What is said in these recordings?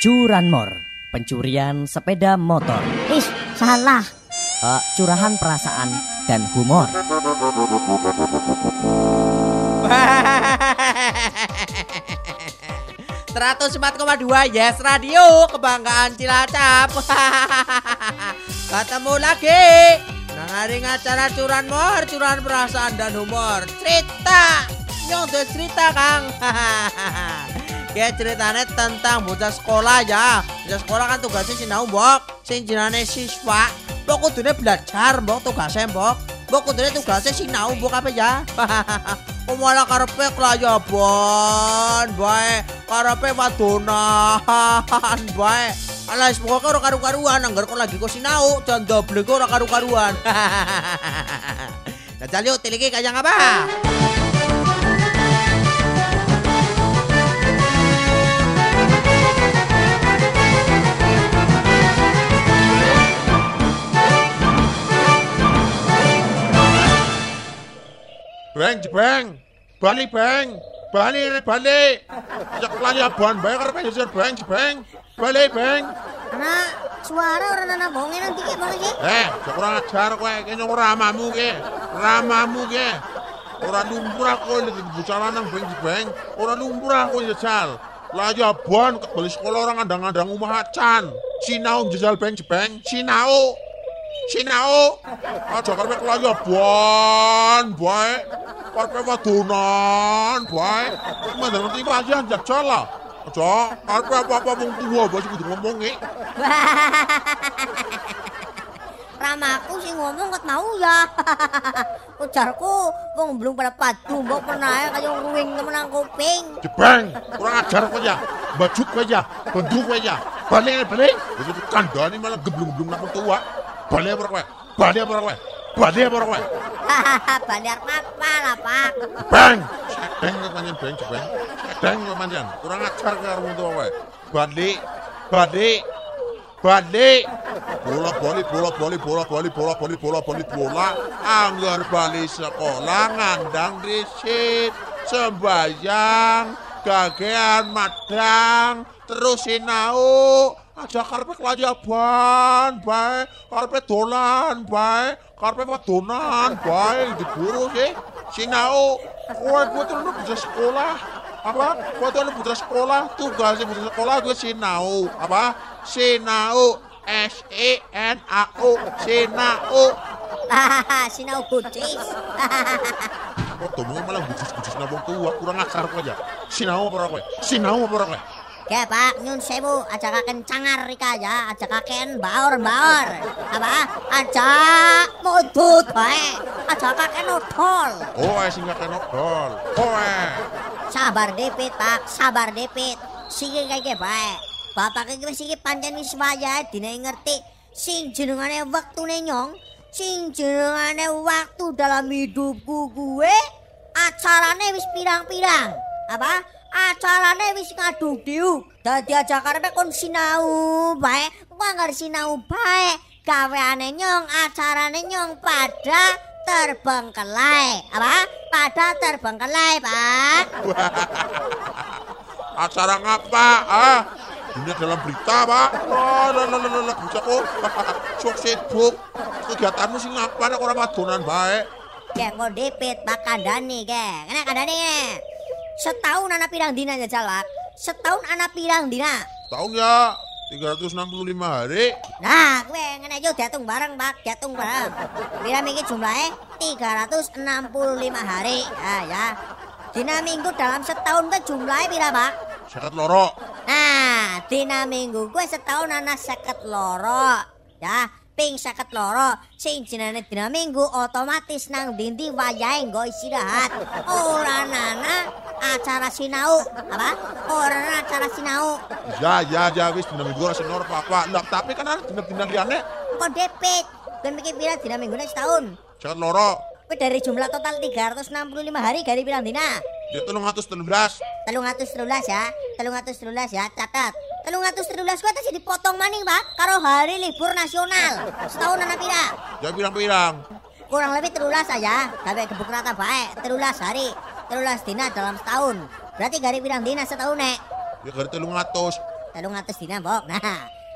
Curanmor, pencurian sepeda motor. Ih, salah. Uh, curahan perasaan dan humor. Seratus empat koma dua Yes Radio kebanggaan Cilacap. Ketemu lagi Nangaring acara curanmor, curahan perasaan dan humor. Cerita, nyong cerita kang. Kayak ceritanya tentang bocah sekolah ya. Bocah sekolah kan tugasnya sinau mbok, sing jenane siswa. Mbok kudune belajar mbok tugasnya mbok. Mbok kudune tugasnya sinau mbok apa ya? Malah karepe kelayaban bae, karepe wadonan bae. Alah semoga ora karu-karuan anggar kok lagi kok sinau dan double kok ora karu-karuan. Dajal yuk tiliki kayang apa? Beng, jebeng. Bali, beng. Bali, bali. Ajak kelayaban bae karep nyisir beng, jebeng. Bali, beng. Anak suara orang nana bongen nanti kayak mana sih? Eh, jek kurang ajar kowe, kene ora ramamu ke. Ramamu ke. Ora lumrah kowe lagi bicara nang beng jebeng. Ora lumrah kowe jajal. Layaban kebeli sekolah orang ngandang-ngandang omah acan. Sinau jajal beng jebeng, sinau. Sinau. Aja karepe kelayaban bae. Karepe wadonan bae. Mandang ngerti pajan jajal lah. Aja karepe apa-apa wong tuwa bae sing kudu ngomongi. Ramaku sih ngomong ket mau ya. Ujarku wong belum pada padu mbok pernah ya kayak ruwing temenan kuping. Jebeng, kurang ajar kowe ya. Bajuk kowe ya, bendu kowe ya. Balik balik. Kandhani malah geblung-geblung nang tua. Balik apa kowe? Balik apa kowe? Balik apa kowe? Bandar apa lah pak? Bang, sedeng kowe pancen beng jebeng. Sedeng kowe pancen. Kurang ajar karo wong kowe. Balik, balik. Balik. Bola bali, bola bali, bola bali, bola bali, bola bali, bola. Anggar bali sekolah ngandang disit. Sembayang, gagean madang, terus sinau. Aja karpe kelajaban, bae. Karpe dolan, bae. Karpe wadonan, bae. Diburu sih. Sinau. Kowe kowe tuh lu bisa sekolah. Apa? Kowe tuh lu putra sekolah. Tugasnya putra sekolah gue sinau. Apa? Sinau. S E N A U. Sinau. Hahaha, sinau kucis. Kok malah bujus-bujus nabung tua. Kurang ajar kowe aja. Sinau apa kowe? Sinau apa kowe? Ya pak, nyun sewu, ajakaken cangar rika ya, ajakaken baor-baor. Apa? Ajak mudut bae, ajakaken odol. Kowe sing gak kena dol. Kowe. Sabar depit pak, sabar depit. Siki kayak bae. Bapak iki wis iki pancen wis wayahe dine ngerti sing jenengane wektune nyong, sing jenengane waktu dalam hidupku gue acarane wis pirang-pirang. Apa? Acarane wis ngaduk diuk. Dadi aja karepe kon sinau bae, kok anggar sinau bae. Gaweane nyong, acarane nyong pada terbengkelai. Apa? Pada terbengkelai, Pak. Acara ngapa? Ah? Dunia dalam berita, Pak. Oh, lah, lah, lah, lah, bisa kok. Sok sibuk. Kegiatanmu sih ngapa nek ora wadonan bae? Ya kok dipit Pak Kandani ke. Kena Kandani ke. Setahun anak pirang dina ya jalak. Setahun anak pirang dina. Tahu ya? 365 hari. Nah, gue ngene yo diatung bareng, Pak. Diatung bareng. Pira iki jumlahnya 365 hari. Ah ya. Dina minggu dalam setahun ke jumlahnya pira, Pak? Seket loro. Nah, dina minggu gue setahun anak seket loro. Ya, ping seket loro. Sing jenenge dina minggu otomatis nang dindi wayahe nggo istirahat. Ora nana acara sinau. Apa? Ora nana acara sinau. Ya, ya, ya, wis dina minggu ora senor apa-apa. Lah, tapi kan ada dina-dina liyane. Kok depit? Gue mikir pira dina minggu setahun. Seket loro. Gue dari jumlah total 365 hari gari pirang dina. Ya 313. Telung atus telulas ya, telung atus telulas ya, catat. Telung atus telulas gue tadi dipotong maning pak, karo hari libur nasional. Setahun anak pira? Ya pirang-pirang. Kurang lebih telulas aja, gawe gebuk rata baik. Telulas hari, telulas dina dalam setahun. Berarti gari pirang dina setahun nek. Ya gari 300. telung atus dina mbok nah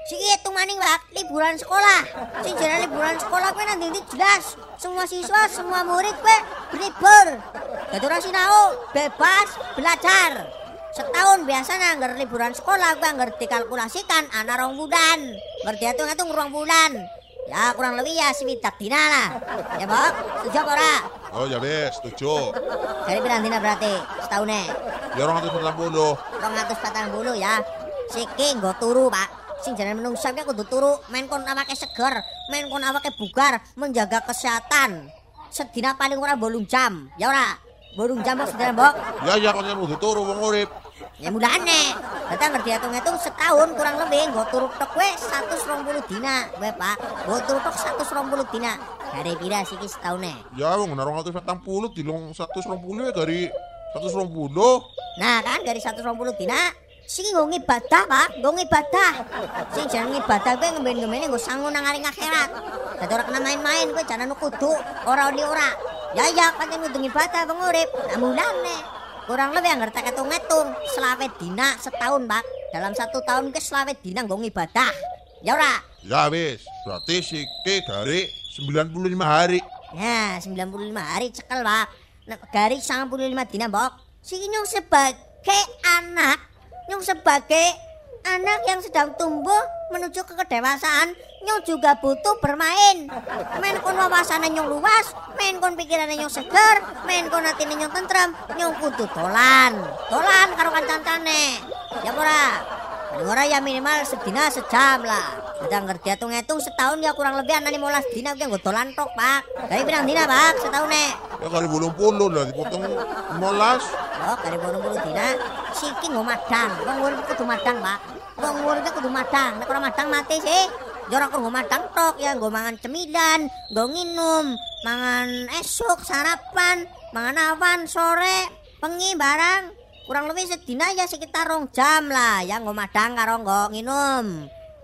Siki hitung maning Pak, liburan sekolah. Sing jenenge liburan sekolah kowe nang ndi jelas. Semua siswa, semua murid kowe berlibur. Ora sinau, bebas belajar. Setahun biasa nangger liburan sekolah kowe anggar dikalkulasikan ana rong bulan. Ngerti hitung-hitung rong bulan. Ya kurang lebih ya swidak dina lah. Ya, Bok? Setuju ora? Oh ya setuju. Dari pirang dina berarti setahunnya? Ya 240. 240 ya. Siki nggo turu, Pak. Sing jenenge menungsa ki kudu turu, men kon awake seger, men kon awake bugar, menjaga kesehatan. Sedina paling ora bolung jam. Ya ora? Bolung jam kok sedina, Mbok. Ya ya kon kudu turu wong urip. Ya mulane. Dadi ngerti hitung-hitung setahun kurang lebih nggo turu tok kowe 120 dina, kowe Pak. Nggo turu tok 120 dina. Dari pira siki setahune? Ya wong 240 dilong 120 ya dari 120. Nah kan dari 120 dina Sing nggo ngibadah, Pak, nggo ngibadah. Sing jeneng ngibadah kuwi ngemben-ngembene nggo sangu nang aring akhirat. Dadi ora kena main-main kowe jalan kudu, ora oli ora. Ya ya pancen kudu ngibadah wong urip. Mulane kurang lebih anggar tak ngitung selawe dina setahun, Pak. Dalam satu tahun ke selawe dina nggo ngibadah. Ya ora? Ya wis, berarti siki dari 95 hari. Ya, 95 hari cekel, Pak. Garis 95 dina, Mbok. Sing nyong sebagai anak Nyong sebagai anak yang sedang tumbuh menuju ke kedewasaan, Nyong juga butuh bermain. Main kon wawasannya Nyong luas, main kon pikirannya Nyong segar, main kon hati Nyong tentrem, Nyong kudu dolan. Dolan karo kancane. Ya ora? Ora ya minimal sedina sejam lah. Udah ngerti hitung-hitung setahun ya kurang lebih anani molas dina gue dolan tok, Pak. Dari pirang dina, Pak, setahun nek. Ya kali bolong puluh lah dipotong molas. Oh, kali bolong puluh dina. Siki nggo madang. Wong urip kudu madang, Pak. Wong urip kudu madang. Nek ora madang mati sih. Jorok nggo madang tok. Ya nggo mangan cemilan, nggo nginum, mangan esuk sarapan, mangan awan sore, pengi barang. kurang lebih sedina ya sekitar rong jam lah. Yang nggo madang karo nggo nginum.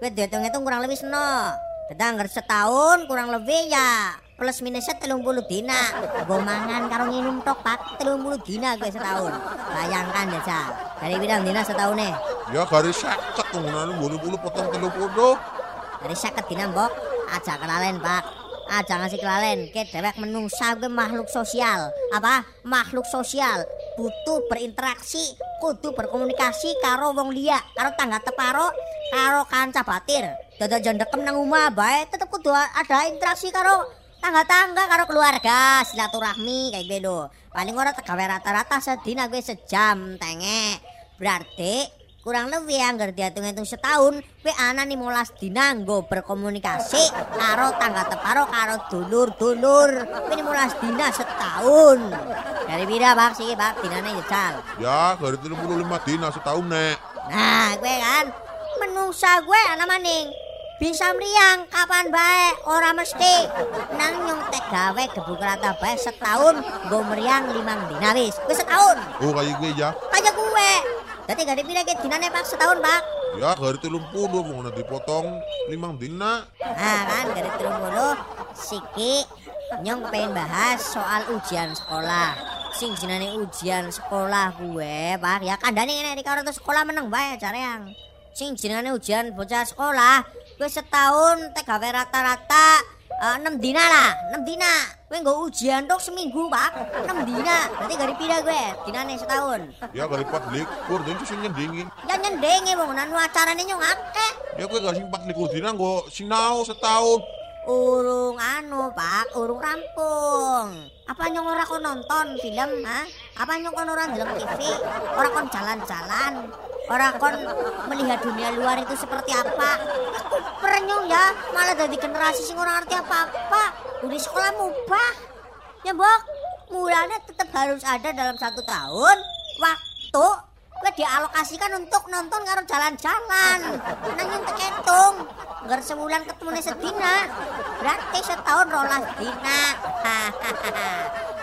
Kowe dihitung-hitung kurang lebih seno. Dedang setahun kurang lebih ya. Plus minusnya telung puluh dina. Gue mangan karo nginum tok pak. Telung puluh dina gue setahun. Bayangkan desa Dari bidang dina setahun nih Ya garis sakit penggunaan bulu bulu potong telung puluh Dari sakit dina mbok. Aja kelalen pak. Aja ngasih kelalen. Ke dewek menungsa gue makhluk sosial. Apa? Makhluk sosial. Butuh berinteraksi, kudu berkomunikasi karo wong liya, karo tangga teparo, karo kanca batir. Dada jandekem nang omah bae. Tetep kudu ada interaksi karo tangga-tangga karo keluarga, silaturahmi kayak gitu. Paling ora tegawe rata-rata sedina gue sejam tenge. Berarti kurang lebih anggar dihitung-hitung setahun pe ana nih molas dina nggo berkomunikasi karo tangga teparo karo dulur-dulur. Pe molas dina setahun. Dari bida bak sih bak dinane jejal ya dari 35 dina setahun nek. Nah gue kan menungsa gue ana maning. Bisa meriang kapan baik ora mesti. Nang nyong tek gawe gebuk rata bae setahun gue meriang limang dina wis. Gue setahun. Oh kayak gue ya. Kayak gue jadi gak dipilih ke dinane pak setahun pak. Ya gari telung puluh mau dipotong limang dina. Nah kan gari telung puluh. Siki Nyong pengen bahas soal ujian sekolah. Sing jenane ujian sekolah gue pak. Ya kandani ini di karo sekolah meneng bae cari yang Sing jenane ujian bocah sekolah Gue setahun teh gawe rata-rata uh, 6 dina lah 6 dina Gue nggak ujian dok seminggu pak, enam dina. Berarti gari pira gue, dinane setahun. Ya gari empat likur, dan sing nyendingin. Ya nyendingin bang, nanu acaranya nyong akeh. Ya gue sing empat likur dina, gue sinau setahun. Urung anu pak, urung rampung. Apa nyong ora kon nonton film, ha? Apa nyong kon ora ndelok TV? Ora kon jalan-jalan? Ora kon melihat dunia luar itu seperti apa? Perenyong ya, malah dari generasi sing ora ngerti apa-apa. Udah sekolah mubah. Ya bok mulanya tetap harus ada dalam satu tahun waktu gue dialokasikan untuk nonton karo jalan-jalan. Nangin teketung nggak sebulan ketemu sedina. Berarti setahun rolas dina.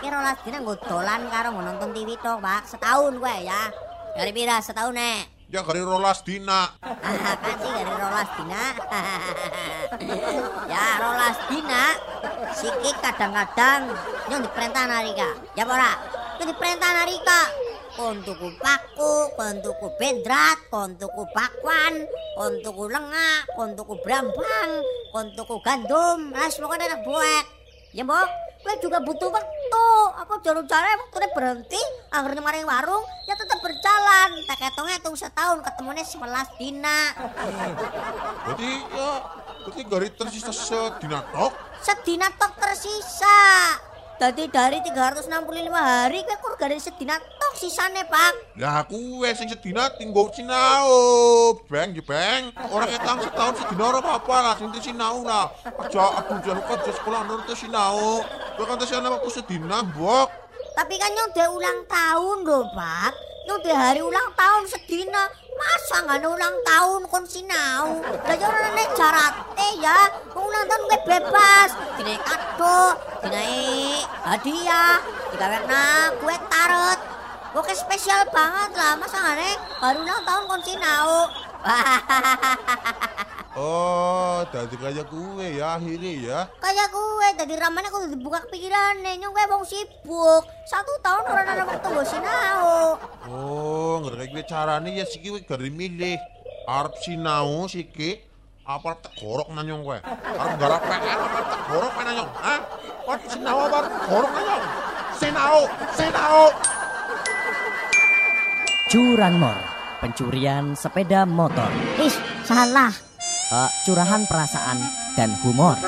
Ini rolas dina gue dolan karo nonton TV tuh pak setahun gue ya. Dari pira? Setahun nek Ya kari rolas dina. kan sih kari rolas dina. ya rolas dina. Siki kadang-kadang nyong diperintah narika. Ya ora? Nyong diperintah narika. kon tuku paku, kon tuku bendrat, kon tuku bakwan, kon tuku lengak, kon tuku brambang, kon tuku gandum, lah pokoknya enak buek. Ya mbok, kowe juga butuh waktu. Aku jalan-jalan waktunya berhenti, akhirnya maring warung, tetap berjalan. Tak ketongnya hitung setahun, ketemunya sebelas dina. Berarti ya, berarti gari tersisa sedina tok. Sedina tok tersisa. Jadi dari 365 hari kowe kur gari sedina tok sisane, Pak. Lah aku wes sing sedina tinggal sinau, beng ya. Orang ketang setahun sedina ora apa-apa lah, sing sinau lah. Aja aku jangan kerja sekolah nurut sinau. Kowe kan tesane waktu sedina, Mbok. Tapi kan nyong ulang tahun loh, Pak. Udah hari ulang tahun sedina. Masa nggak ulang tahun kon sinau? Lah yo nek jarate ya. Ulang tahun gue bebas. Dinaik kado, dinaik hadiah, digawekna kue tarot. Oke spesial banget lah, masa nggak nek baru ulang tahun kon sinau? Oh, dadi kayak gue ya akhirnya ya. Kayak gue, tadi ramane kudu dibuka pikiran nyong gue wong sibuk. Satu tahun orang ada waktu gue sinau. Oh, ngerti gue caranya ya siki gue gari milih. Arep sinau siki apa tegorok nanyong gue. Arep garap PR apa tegorok nanyong. Hah? Wat sinau apa tegorok nanyong? Sinau, sinau. Curanmor, pencurian sepeda motor. Ih, salah. Eh, curahan perasaan dan humor.